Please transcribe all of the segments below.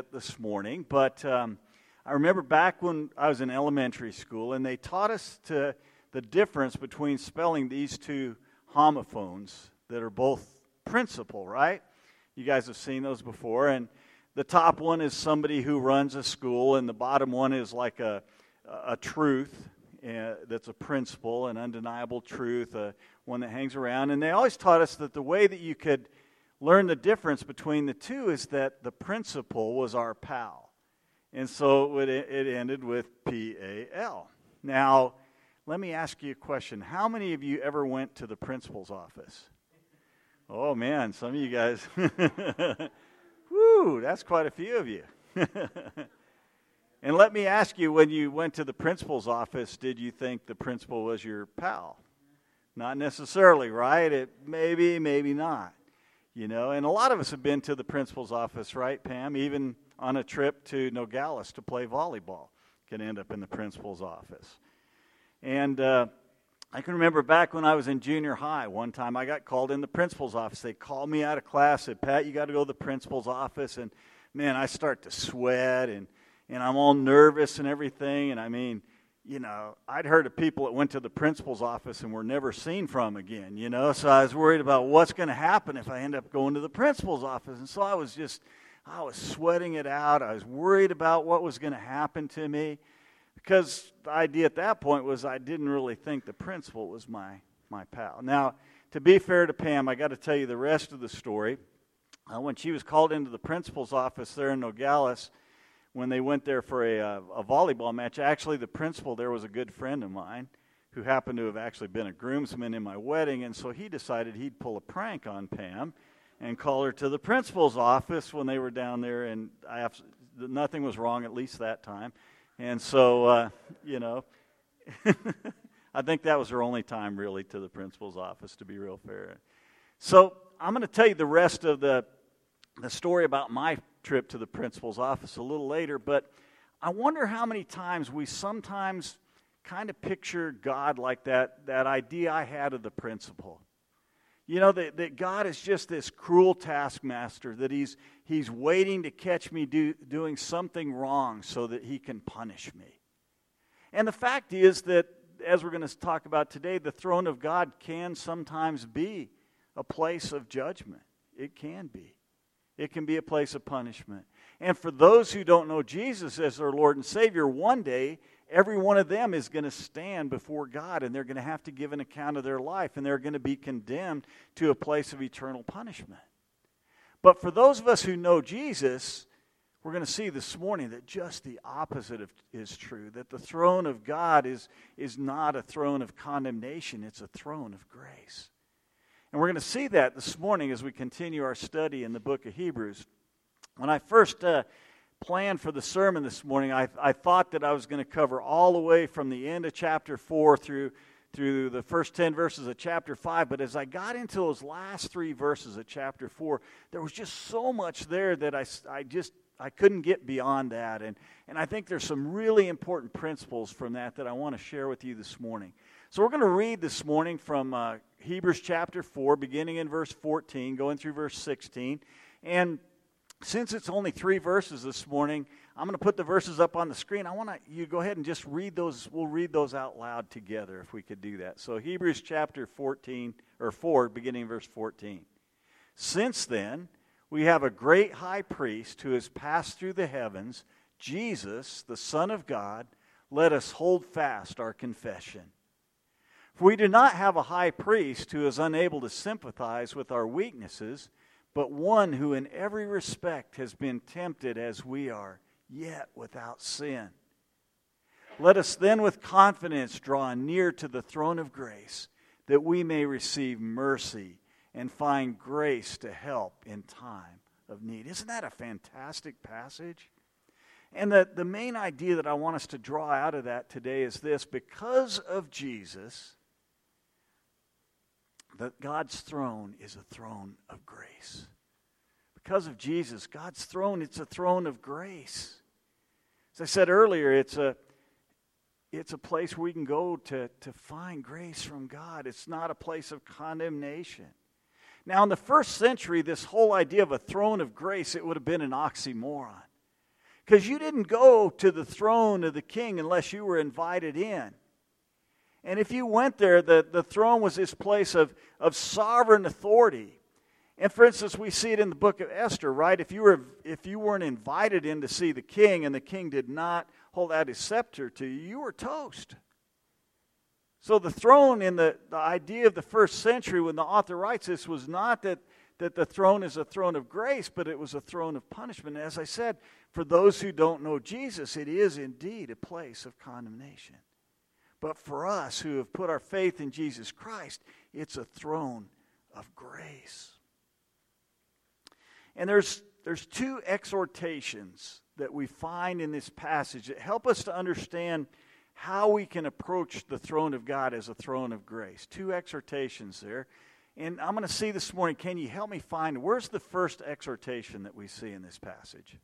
bit this morning, but um, I remember back when I was in elementary school, and they taught us to the difference between spelling these two homophones that are both principal, right? You guys have seen those before, and the top one is somebody who runs a school, and the bottom one is like a a truth uh, that's a principle, an undeniable truth, uh, one that hangs around. And they always taught us that the way that you could learn the difference between the two is that the principal was our pal. And so it, ended with P A L. Now, let me ask you a question. How many of you ever went to the principal's office? Oh, man, some of you guys. Woo, that's quite a few of you. and let me ask you when you went to the principal's office, did you think the principal was your pal? Not necessarily, right? It maybe, maybe not. You know, and a lot of us have been to the principal's office, right, Pam? Even on a trip to Nogales to play volleyball can end up in the principal's office. And uh, I can remember back when I was in junior high, one time I got called in the principal's office. They called me out of class, said, Pat, you got to go to the principal's office. And man, I start to sweat and, and I'm all nervous and everything. And I mean, you know, I'd heard of people that went to the principal's office and were never seen from again, you know, so I was worried about what's going to happen if I end up going to the principal's office. And so I was just, I was sweating it out. I was worried about what was going to happen to me. Because the idea at that point was I didn't really think the principal was my, my pal. Now, to be fair to Pam, I got to tell you the rest of the story. Uh, when she was called into the principal's office there in Nogales, when they went there for a, uh, a volleyball match, actually, the principal there was a good friend of mine who happened to have actually been a groomsman in my wedding, and so he decided he'd pull a prank on Pam and call her to the principal's office when they were down there, and I nothing was wrong at least that time. And so, uh, you know, I think that was her only time really to the principal's office, to be real fair. So I'm going to tell you the rest of the, the story about my trip to the principal's office a little later, but I wonder how many times we sometimes kind of picture God like that, that idea I had of the principal. You know, that, that God is just this cruel taskmaster, that he's, he's waiting to catch me do, doing something wrong so that he can punish me. And the fact is that, as we're going to talk about today, the throne of God can sometimes be a place of judgment. It can be. It can be a place of punishment. And for those who don't know Jesus as their Lord and Savior, one day every one of them is going to stand before God and they're going to have to give an account of their life and they're going to be condemned to a place of eternal punishment. But for those of us who know Jesus, we're going to see this morning that just the opposite of, is true that the throne of God is, is not a throne of condemnation, it's a throne of grace. And we're going to see that this morning as we continue our study in the book of Hebrews. When I first uh, plan for the sermon this morning, I, I thought that I was going to cover all the way from the end of chapter 4 through, through the first 10 verses of chapter 5. But as I got into those last three verses of chapter 4, there was just so much there that I, I just I couldn't get beyond that. And, and I think there's some really important principles from that that I want to share with you this morning. So we're going to read this morning from uh, Hebrews chapter 4, beginning in verse 14, going through verse 16. And since it's only three verses this morning, I'm going to put the verses up on the screen. I want to you go ahead and just read those. We'll read those out loud together if we could do that. So Hebrews chapter 14 or 4, beginning verse 14. Since then, we have a great high priest who has passed through the heavens, Jesus, the Son of God. Let us hold fast our confession. For we do not have a high priest who is unable to sympathize with our weaknesses but one who in every respect has been tempted as we are, yet without sin. Let us then with confidence draw near to the throne of grace, that we may receive mercy and find grace to help in time of need. Isn't that a fantastic passage? And the, the main idea that I want us to draw out of that today is this because of Jesus, that God's throne is a throne of grace. Because of Jesus, God's throne, it's a throne of grace. As I said earlier, it's a, it's a place where we can go to, to find grace from God. It's not a place of condemnation. Now, in the first century, this whole idea of a throne of grace, it would have been an oxymoron. Because you didn't go to the throne of the king unless you were invited in. And if you went there, the, the throne was this place of, of sovereign authority. And for instance, we see it in the book of Esther, right? If you, were, if you weren't invited in to see the king and the king did not hold out his scepter to you, you were toast. So the throne in the, the idea of the first century when the author writes this was not that, that the throne is a throne of grace, but it was a throne of punishment. And as I said, for those who don't know Jesus, it is indeed a place of condemnation. But for us who have put our faith in Jesus Christ, it's a throne of grace. And there's, there's two exhortations that we find in this passage that help us to understand how we can approach the throne of God as a throne of grace. Two exhortations there. And I'm going to see this morning, can you help me find where's the first exhortation that we see in this passage?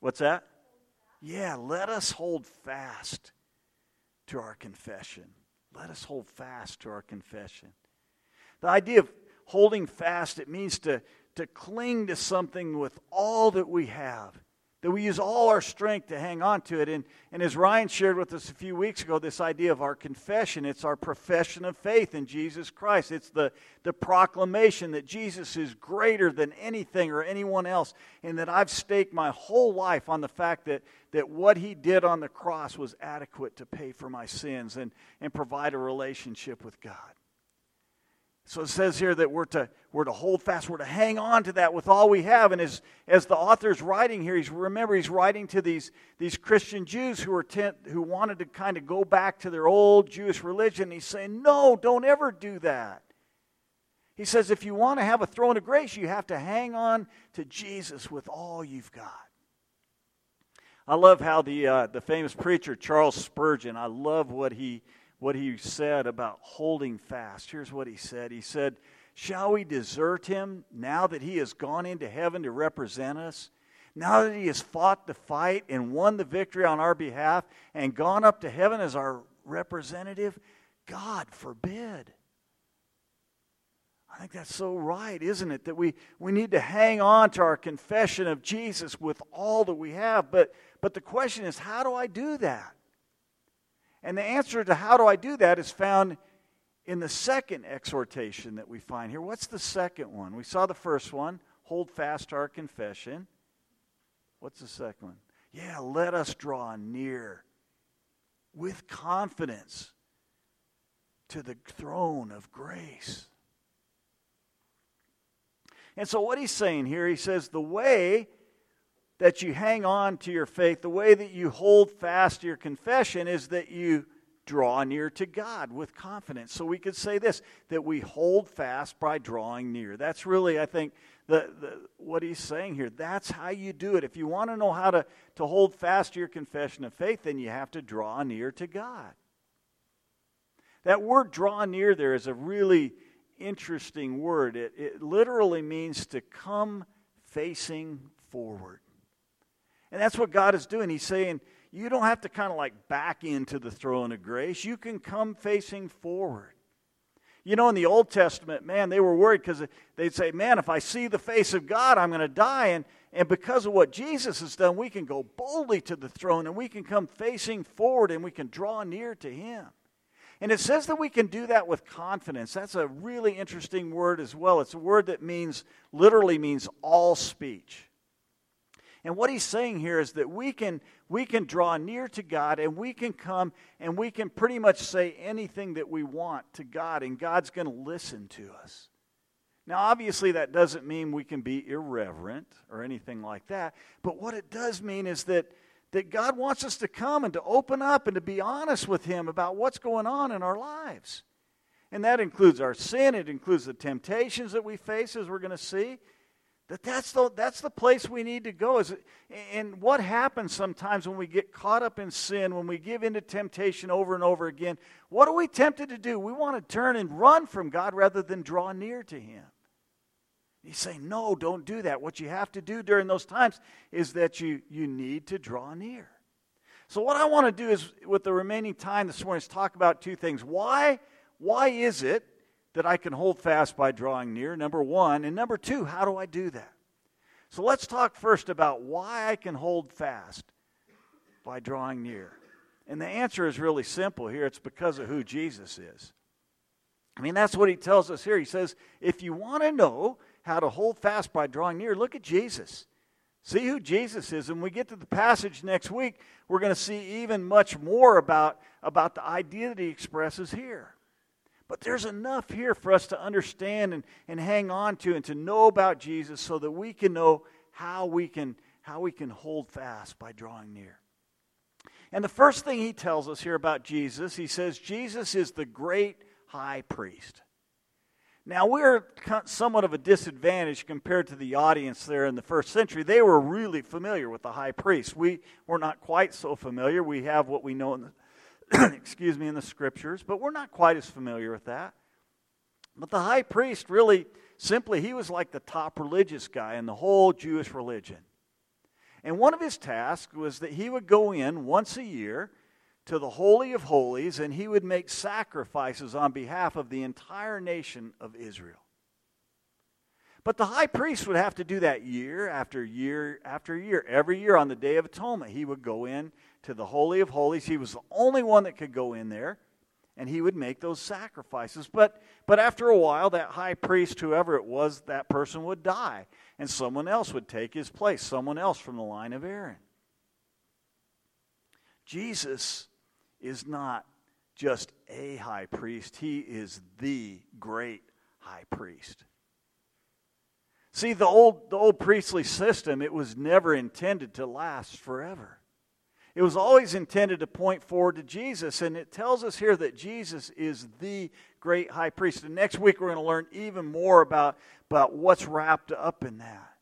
What's that? Yeah, let us hold fast to our confession. Let us hold fast to our confession. The idea of holding fast, it means to, to cling to something with all that we have that we use all our strength to hang on to it. And, and as Ryan shared with us a few weeks ago, this idea of our confession, it's our profession of faith in Jesus Christ. It's the, the proclamation that Jesus is greater than anything or anyone else, and that I've staked my whole life on the fact that, that what he did on the cross was adequate to pay for my sins and, and provide a relationship with God. So it says here that we're to, we're to hold fast, we're to hang on to that with all we have. And as, as the author's writing here, he's remember he's writing to these, these Christian Jews who, were tent, who wanted to kind of go back to their old Jewish religion. He's saying, No, don't ever do that. He says, if you want to have a throne of grace, you have to hang on to Jesus with all you've got. I love how the, uh, the famous preacher Charles Spurgeon, I love what he what he said about holding fast. Here's what he said He said, Shall we desert him now that he has gone into heaven to represent us? Now that he has fought the fight and won the victory on our behalf and gone up to heaven as our representative? God forbid. I think that's so right, isn't it? That we, we need to hang on to our confession of Jesus with all that we have. But, but the question is, how do I do that? And the answer to how do I do that is found in the second exhortation that we find here. What's the second one? We saw the first one hold fast our confession. What's the second one? Yeah, let us draw near with confidence to the throne of grace. And so, what he's saying here, he says, the way that you hang on to your faith, the way that you hold fast to your confession is that you draw near to God with confidence. So we could say this that we hold fast by drawing near. That's really, I think, the, the, what he's saying here. That's how you do it. If you want to know how to, to hold fast to your confession of faith, then you have to draw near to God. That word draw near there is a really interesting word. It, it literally means to come facing forward. And that's what God is doing. He's saying, you don't have to kind of like back into the throne of grace. You can come facing forward. You know, in the Old Testament, man, they were worried because they'd say, man, if I see the face of God, I'm going to die. And, and because of what Jesus has done, we can go boldly to the throne and we can come facing forward and we can draw near to Him. And it says that we can do that with confidence. That's a really interesting word as well. It's a word that means, literally means all speech. And what he's saying here is that we can, we can draw near to God and we can come and we can pretty much say anything that we want to God, and God's going to listen to us. Now, obviously, that doesn't mean we can be irreverent or anything like that, but what it does mean is that, that God wants us to come and to open up and to be honest with Him about what's going on in our lives. And that includes our sin, it includes the temptations that we face, as we're going to see. That that's the, that's the place we need to go. Is, and what happens sometimes when we get caught up in sin, when we give into temptation over and over again, what are we tempted to do? We want to turn and run from God rather than draw near to Him. He's saying, no, don't do that. What you have to do during those times is that you, you need to draw near. So, what I want to do is, with the remaining time this morning, is talk about two things. Why, why is it that I can hold fast by drawing near, number one. And number two, how do I do that? So let's talk first about why I can hold fast by drawing near. And the answer is really simple here it's because of who Jesus is. I mean, that's what he tells us here. He says, if you want to know how to hold fast by drawing near, look at Jesus. See who Jesus is. And we get to the passage next week, we're going to see even much more about, about the idea that he expresses here. But there's enough here for us to understand and, and hang on to and to know about Jesus so that we can know how we can, how we can hold fast by drawing near. And the first thing he tells us here about Jesus, he says, Jesus is the great high priest. Now, we're somewhat of a disadvantage compared to the audience there in the first century. They were really familiar with the high priest. We were not quite so familiar. We have what we know in the, excuse me, in the scriptures, but we're not quite as familiar with that. But the high priest really, simply, he was like the top religious guy in the whole Jewish religion. And one of his tasks was that he would go in once a year to the Holy of Holies and he would make sacrifices on behalf of the entire nation of Israel. But the high priest would have to do that year after year after year. Every year on the Day of Atonement, he would go in to the Holy of Holies. He was the only one that could go in there, and he would make those sacrifices. But, but after a while, that high priest, whoever it was, that person would die, and someone else would take his place, someone else from the line of Aaron. Jesus is not just a high priest, he is the great high priest. See, the old, the old priestly system, it was never intended to last forever. It was always intended to point forward to Jesus, and it tells us here that Jesus is the great high priest. And next week we're going to learn even more about, about what's wrapped up in that.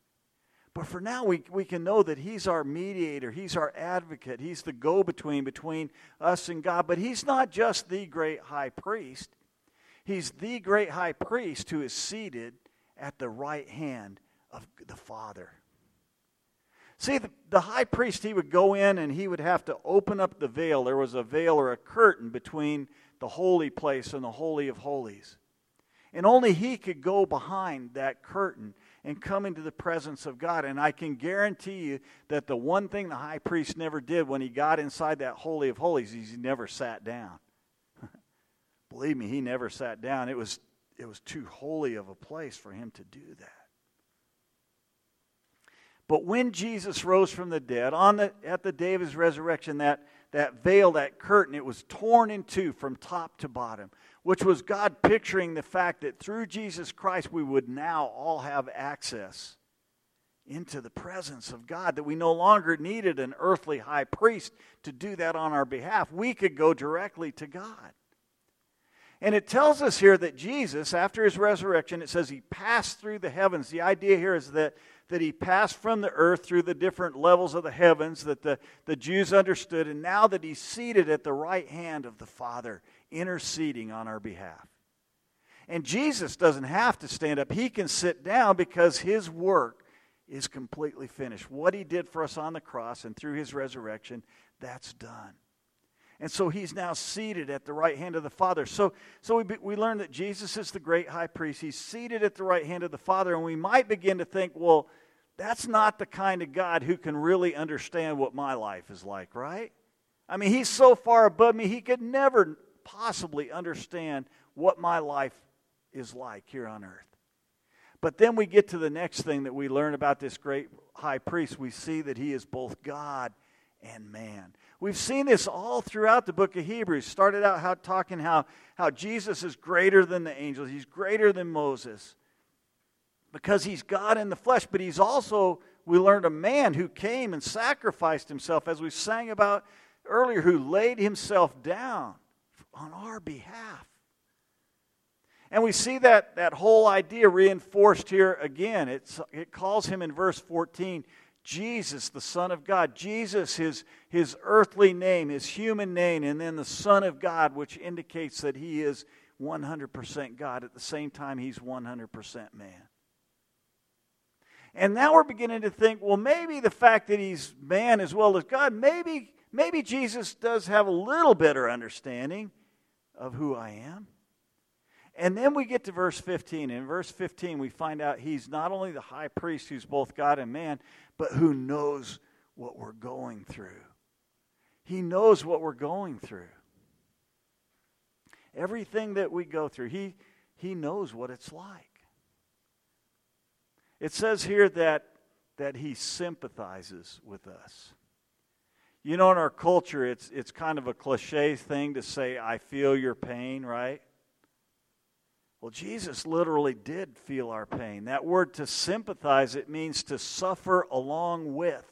But for now, we, we can know that He's our mediator, He's our advocate, He's the go between between us and God. But He's not just the great high priest, He's the great high priest who is seated at the right hand of the Father. See, the, the high priest, he would go in and he would have to open up the veil. There was a veil or a curtain between the holy place and the Holy of Holies. And only he could go behind that curtain and come into the presence of God. And I can guarantee you that the one thing the high priest never did when he got inside that Holy of Holies is he never sat down. Believe me, he never sat down. It was, it was too holy of a place for him to do that. But when Jesus rose from the dead, on the, at the day of his resurrection, that, that veil, that curtain, it was torn in two from top to bottom which was God picturing the fact that through Jesus Christ we would now all have access into the presence of God, that we no longer needed an earthly high priest to do that on our behalf. We could go directly to God. And it tells us here that Jesus, after his resurrection, it says he passed through the heavens. The idea here is that, that he passed from the earth through the different levels of the heavens that the, the Jews understood, and now that he's seated at the right hand of the Father, interceding on our behalf. And Jesus doesn't have to stand up, he can sit down because his work is completely finished. What he did for us on the cross and through his resurrection, that's done. And so he's now seated at the right hand of the Father. So, so we, we learn that Jesus is the great high priest. He's seated at the right hand of the Father. And we might begin to think, well, that's not the kind of God who can really understand what my life is like, right? I mean, he's so far above me, he could never possibly understand what my life is like here on earth. But then we get to the next thing that we learn about this great high priest. We see that he is both God and man. We've seen this all throughout the book of Hebrews. Started out how, talking how, how Jesus is greater than the angels, he's greater than Moses because he's God in the flesh, but he's also, we learned, a man who came and sacrificed himself, as we sang about earlier, who laid himself down on our behalf. And we see that, that whole idea reinforced here again. It's, it calls him in verse 14 Jesus, the Son of God. Jesus, his, his earthly name, his human name, and then the Son of God, which indicates that he is 100% God. At the same time, he's 100% man. And now we're beginning to think, well, maybe the fact that he's man as well as God, maybe, maybe Jesus does have a little better understanding of who I am. And then we get to verse 15. In verse 15, we find out he's not only the high priest who's both God and man, but who knows what we're going through. He knows what we're going through. Everything that we go through, he, he knows what it's like. It says here that, that he sympathizes with us. You know, in our culture, it's, it's kind of a cliche thing to say, I feel your pain, right? Well, Jesus literally did feel our pain. That word to sympathize, it means to suffer along with.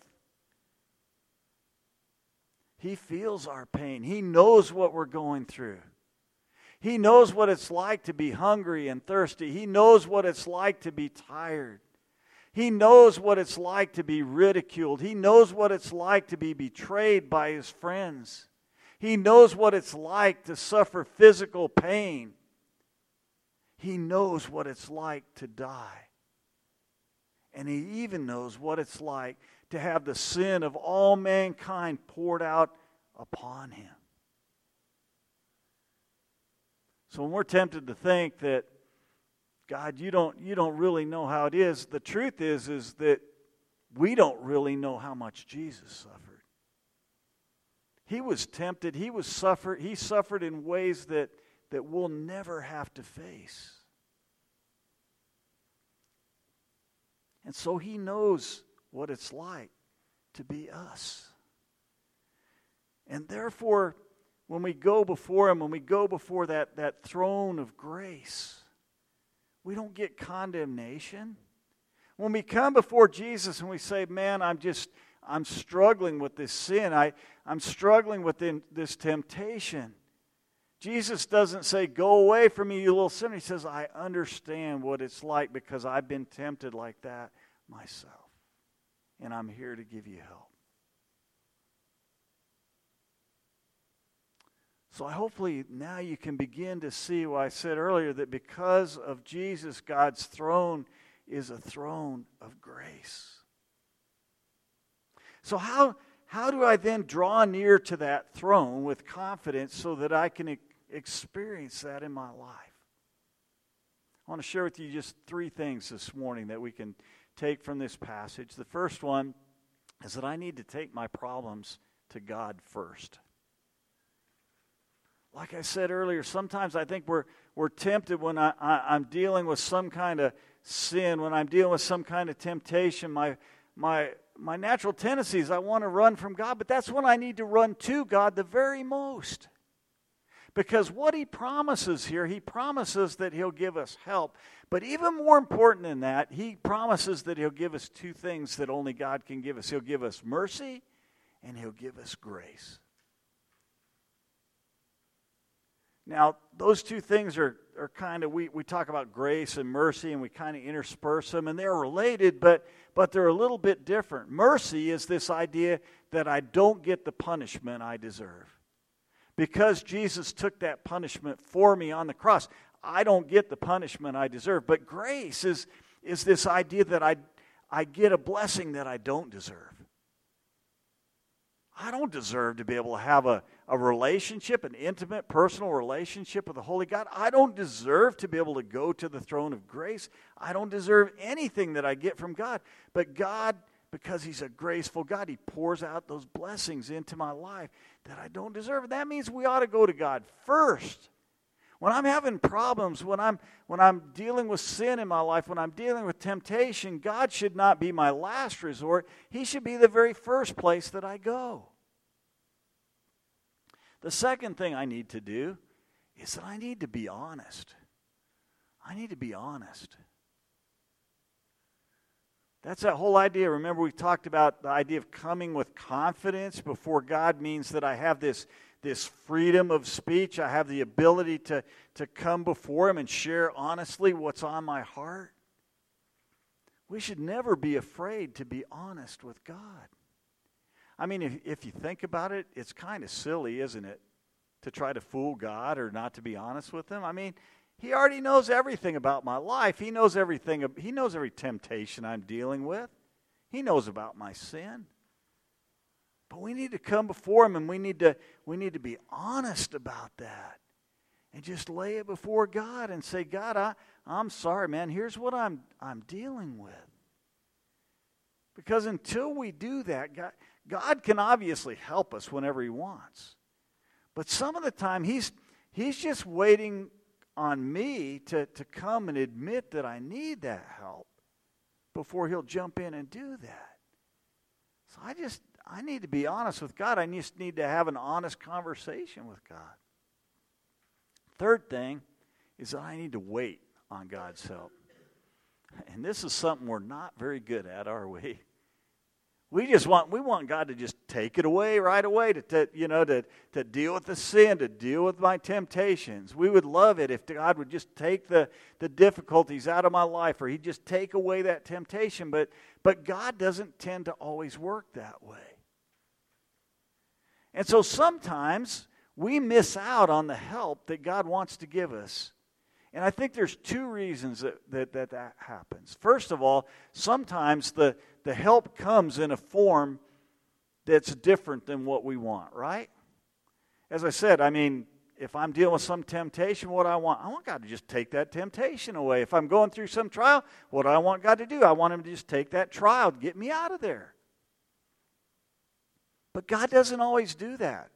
He feels our pain. He knows what we're going through. He knows what it's like to be hungry and thirsty. He knows what it's like to be tired. He knows what it's like to be ridiculed. He knows what it's like to be betrayed by his friends. He knows what it's like to suffer physical pain. He knows what it's like to die. And he even knows what it's like to have the sin of all mankind poured out upon him. So when we're tempted to think that God, you don't you don't really know how it is, the truth is is that we don't really know how much Jesus suffered. He was tempted, he was suffered, he suffered in ways that that we'll never have to face. And so he knows what it's like to be us. And therefore, when we go before him, when we go before that, that throne of grace, we don't get condemnation. When we come before Jesus and we say, Man, I'm just, I'm struggling with this sin, I, I'm struggling with this temptation. Jesus doesn't say, Go away from me, you little sinner. He says, I understand what it's like because I've been tempted like that myself. And I'm here to give you help. So hopefully now you can begin to see what I said earlier that because of Jesus, God's throne is a throne of grace. So, how, how do I then draw near to that throne with confidence so that I can experience that in my life. I want to share with you just three things this morning that we can take from this passage. The first one is that I need to take my problems to God first. Like I said earlier, sometimes I think we're, we're tempted when I, I, am dealing with some kind of sin, when I'm dealing with some kind of temptation. My, my, my natural tendency is I want to run from God, but that's when I need to run to God the very most. Because what he promises here, he promises that he'll give us help. But even more important than that, he promises that he'll give us two things that only God can give us he'll give us mercy and he'll give us grace. Now, those two things are, are kind of, we, we talk about grace and mercy and we kind of intersperse them, and they're related, but, but they're a little bit different. Mercy is this idea that I don't get the punishment I deserve because Jesus took that punishment for me on the cross, I don't get the punishment I deserve. But grace is, is this idea that I, I get a blessing that I don't deserve. I don't deserve to be able to have a, a relationship, an intimate, personal relationship with the Holy God. I don't deserve to be able to go to the throne of grace. I don't deserve anything that I get from God. But God because He's a graceful God, He pours out those blessings into my life that I don't deserve. That means we ought to go to God first. When I'm having problems, when I'm, when I'm dealing with sin in my life, when I'm dealing with temptation, God should not be my last resort. He should be the very first place that I go. The second thing I need to do is that I need to be honest. I need to be honest. That's that whole idea. Remember, we talked about the idea of coming with confidence before God means that I have this, this freedom of speech. I have the ability to, to come before Him and share honestly what's on my heart. We should never be afraid to be honest with God. I mean, if, if you think about it, it's kind of silly, isn't it? To try to fool God or not to be honest with Him. I mean, he already knows everything about my life. He knows everything. He knows every temptation I'm dealing with. He knows about my sin. But we need to come before him and we need to we need to be honest about that. and just lay it before God and say, God, I, I'm sorry, man. Here's what I'm, I'm dealing with. Because until we do that, God, God can obviously help us whenever He wants. But some of the time, He's, he's just waiting on me to, to come and admit that I need that help before He'll jump in and do that. So I just, I need to be honest with God. I just need to have an honest conversation with God. Third thing is that I need to wait on God's help. And this is something we're not very good at, are we? We just want we want God to just take it away right away to, to, you know to to deal with the sin, to deal with my temptations. We would love it if God would just take the the difficulties out of my life or he'd just take away that temptation, but but God doesn't tend to always work that way. And so sometimes we miss out on the help that God wants to give us and I think there's two reasons that that, that, that happens. First of all, sometimes the, the help comes in a form that's different than what we want, right? As I said, I mean, if I'm dealing with some temptation, what I want, I want God to just take that temptation away. If I'm going through some trial, what I want God to do? I want Him to just take that trial, get me out of there. But God doesn't always do that.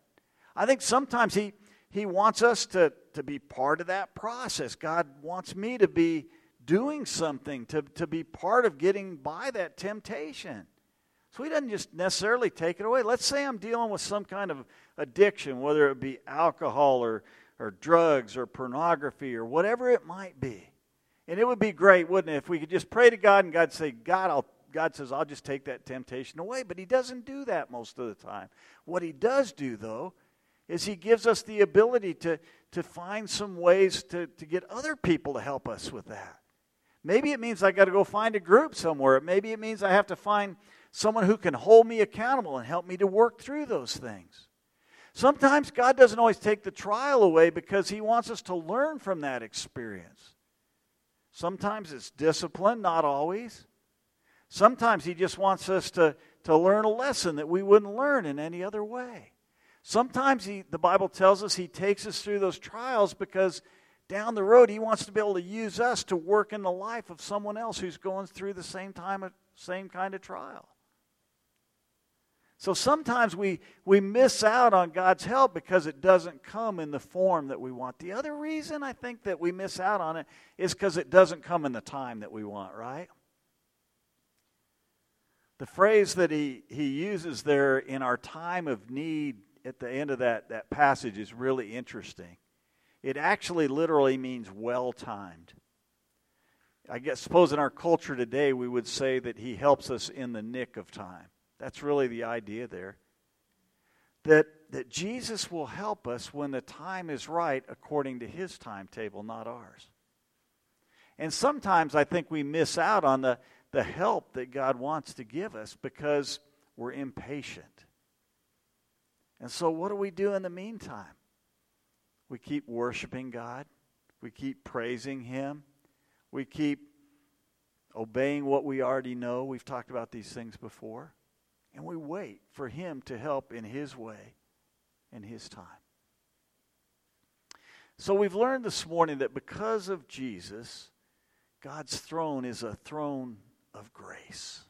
I think sometimes He he wants us to, to be part of that process. God wants me to be doing something, to, to be part of getting by that temptation. So He doesn't just necessarily take it away. Let's say I'm dealing with some kind of addiction, whether it be alcohol or, or drugs or pornography or whatever it might be. And it would be great, wouldn't it, if we could just pray to God and God say, God, I'll, God says, I'll just take that temptation away. But He doesn't do that most of the time. What He does do, though, is he gives us the ability to, to find some ways to, to get other people to help us with that. Maybe it means I got to go find a group somewhere. Maybe it means I have to find someone who can hold me accountable and help me to work through those things. Sometimes God doesn't always take the trial away because He wants us to learn from that experience. Sometimes it's discipline, not always. Sometimes He just wants us to, to learn a lesson that we wouldn't learn in any other way. Sometimes he, the Bible tells us he takes us through those trials because down the road he wants to be able to use us to work in the life of someone else who's going through the same time uh, same kind of trial. So sometimes we, we miss out on God's help because it doesn't come in the form that we want. The other reason I think that we miss out on it is because it doesn't come in the time that we want, right? The phrase that he, he uses there in our time of need at the end of that, that passage is really interesting. It actually literally means well timed. I guess, suppose in our culture today, we would say that he helps us in the nick of time. That's really the idea there. That, that Jesus will help us when the time is right according to his timetable, not ours. And sometimes I think we miss out on the, the help that God wants to give us because we're impatient. And so, what do we do in the meantime? We keep worshiping God, we keep praising Him, we keep obeying what we already know. We've talked about these things before. And we wait for Him to help in His way, in His time. So, we've learned this morning that because of Jesus, God's throne is a throne of grace.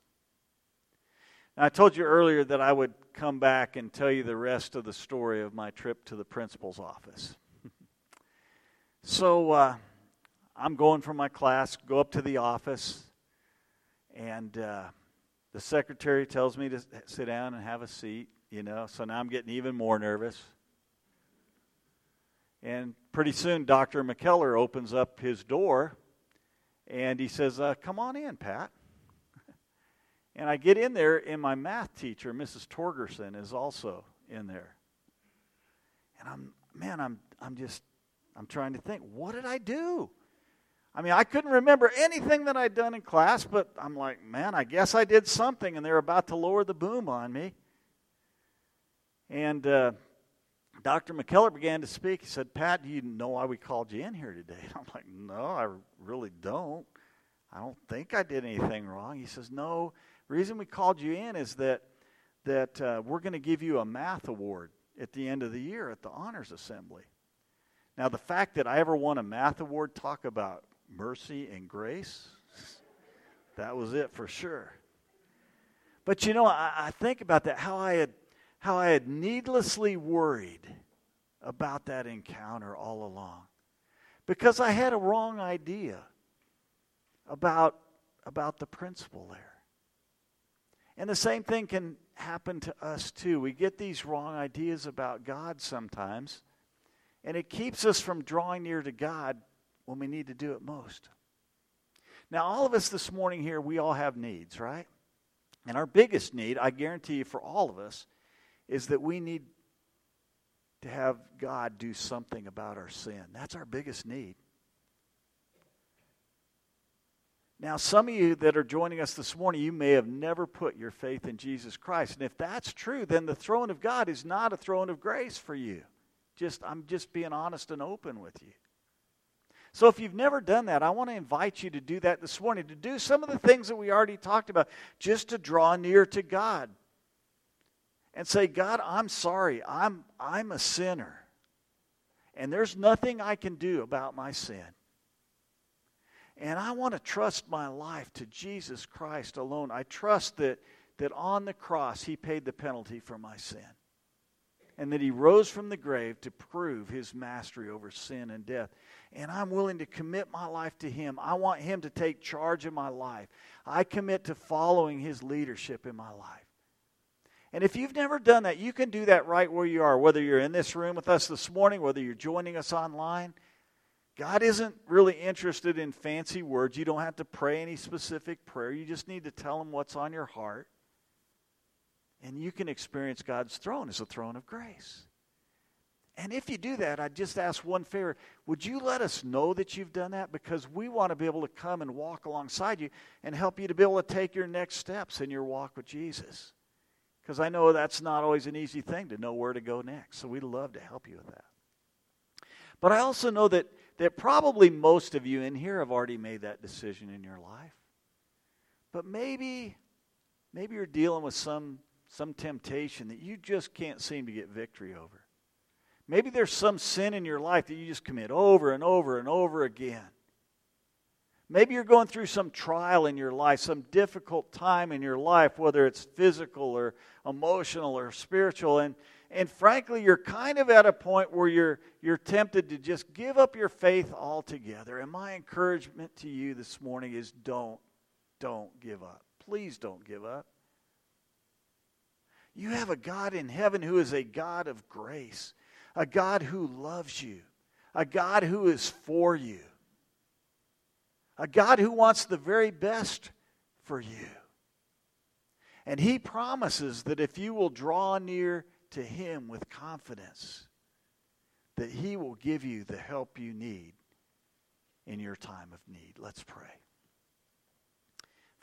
I told you earlier that I would come back and tell you the rest of the story of my trip to the principal's office. so uh, I'm going from my class, go up to the office, and uh, the secretary tells me to sit down and have a seat, you know, so now I'm getting even more nervous. And pretty soon, Dr. McKellar opens up his door and he says, uh, Come on in, Pat. And I get in there, and my math teacher, Mrs. Torgerson, is also in there. And I'm, man, I'm, I'm just, I'm trying to think, what did I do? I mean, I couldn't remember anything that I'd done in class, but I'm like, man, I guess I did something, and they're about to lower the boom on me. And uh, Dr. McKellar began to speak. He said, Pat, do you know why we called you in here today? And I'm like, no, I really don't. I don't think I did anything wrong. He says, no, reason we called you in is that that uh, we're going to give you a math award at the end of the year at the honors assembly. Now, the fact that I ever won a math award talk about mercy and grace, that was it for sure. But you know, I, I think about that, how I had how I had needlessly worried about that encounter all along. Because I had a wrong idea about, about the principal there. And the same thing can happen to us too. We get these wrong ideas about God sometimes, and it keeps us from drawing near to God when we need to do it most. Now, all of us this morning here, we all have needs, right? And our biggest need, I guarantee you for all of us, is that we need to have God do something about our sin. That's our biggest need. Now, some of you that are joining us this morning, you may have never put your faith in Jesus Christ. And if that's true, then the throne of God is not a throne of grace for you. Just I'm just being honest and open with you. So if you've never done that, I want to invite you to do that this morning, to do some of the things that we already talked about, just to draw near to God and say, God, I'm sorry. I'm, I'm a sinner. And there's nothing I can do about my sin. And I want to trust my life to Jesus Christ alone. I trust that, that on the cross he paid the penalty for my sin. And that he rose from the grave to prove his mastery over sin and death. And I'm willing to commit my life to him. I want him to take charge of my life. I commit to following his leadership in my life. And if you've never done that, you can do that right where you are, whether you're in this room with us this morning, whether you're joining us online. God isn't really interested in fancy words. You don't have to pray any specific prayer. You just need to tell him what's on your heart. And you can experience God's throne as a throne of grace. And if you do that, I just ask one favor. Would you let us know that you've done that? Because we want to be able to come and walk alongside you and help you to be able to take your next steps in your walk with Jesus. Because I know that's not always an easy thing to know where to go next. So we'd love to help you with that. But I also know that, that probably most of you in here have already made that decision in your life. But maybe, maybe you're dealing with some, some temptation that you just can't seem to get victory over. Maybe there's some sin in your life that you just commit over and over and over again. Maybe you're going through some trial in your life, some difficult time in your life, whether it's physical or emotional or spiritual. And, and frankly, you're kind of at a point where you're, you're tempted to just give up your faith altogether. And my encouragement to you this morning is don't, don't give up. Please don't give up. You have a God in heaven who is a God of grace, a God who loves you, a God who is for you a God who wants the very best for you. And He promises that if you will draw near to Him with confidence, that He will give you the help you need in your time of need. Let's pray.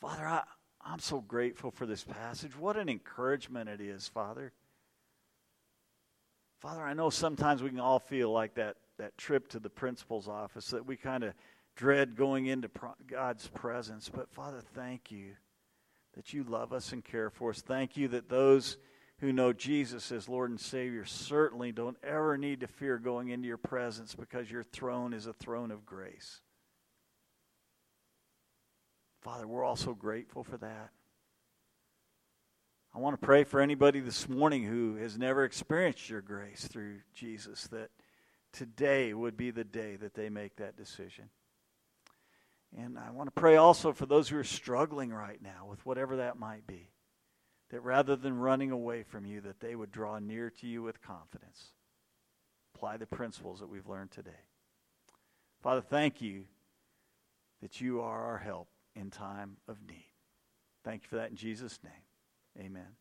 Father, I, I'm so grateful for this passage. What an encouragement it is, Father. Father, I know sometimes we can all feel like that, that trip to the principal's office that we kind of dread going into God's presence. But Father, thank you that you love us and care for us. Thank you that those who know Jesus as Lord and Savior certainly don't ever need to fear going into your presence because your throne is a throne of grace. Father, we're also grateful for that. I want to pray for anybody this morning who has never experienced your grace through Jesus that today would be the day that they make that decision. And I want to pray also for those who are struggling right now with whatever that might be. That rather than running away from you, that they would draw near to you with confidence. Apply the principles that we've learned today. Father, thank you that you are our help in time of need. Thank you for that in Jesus' name. Amen.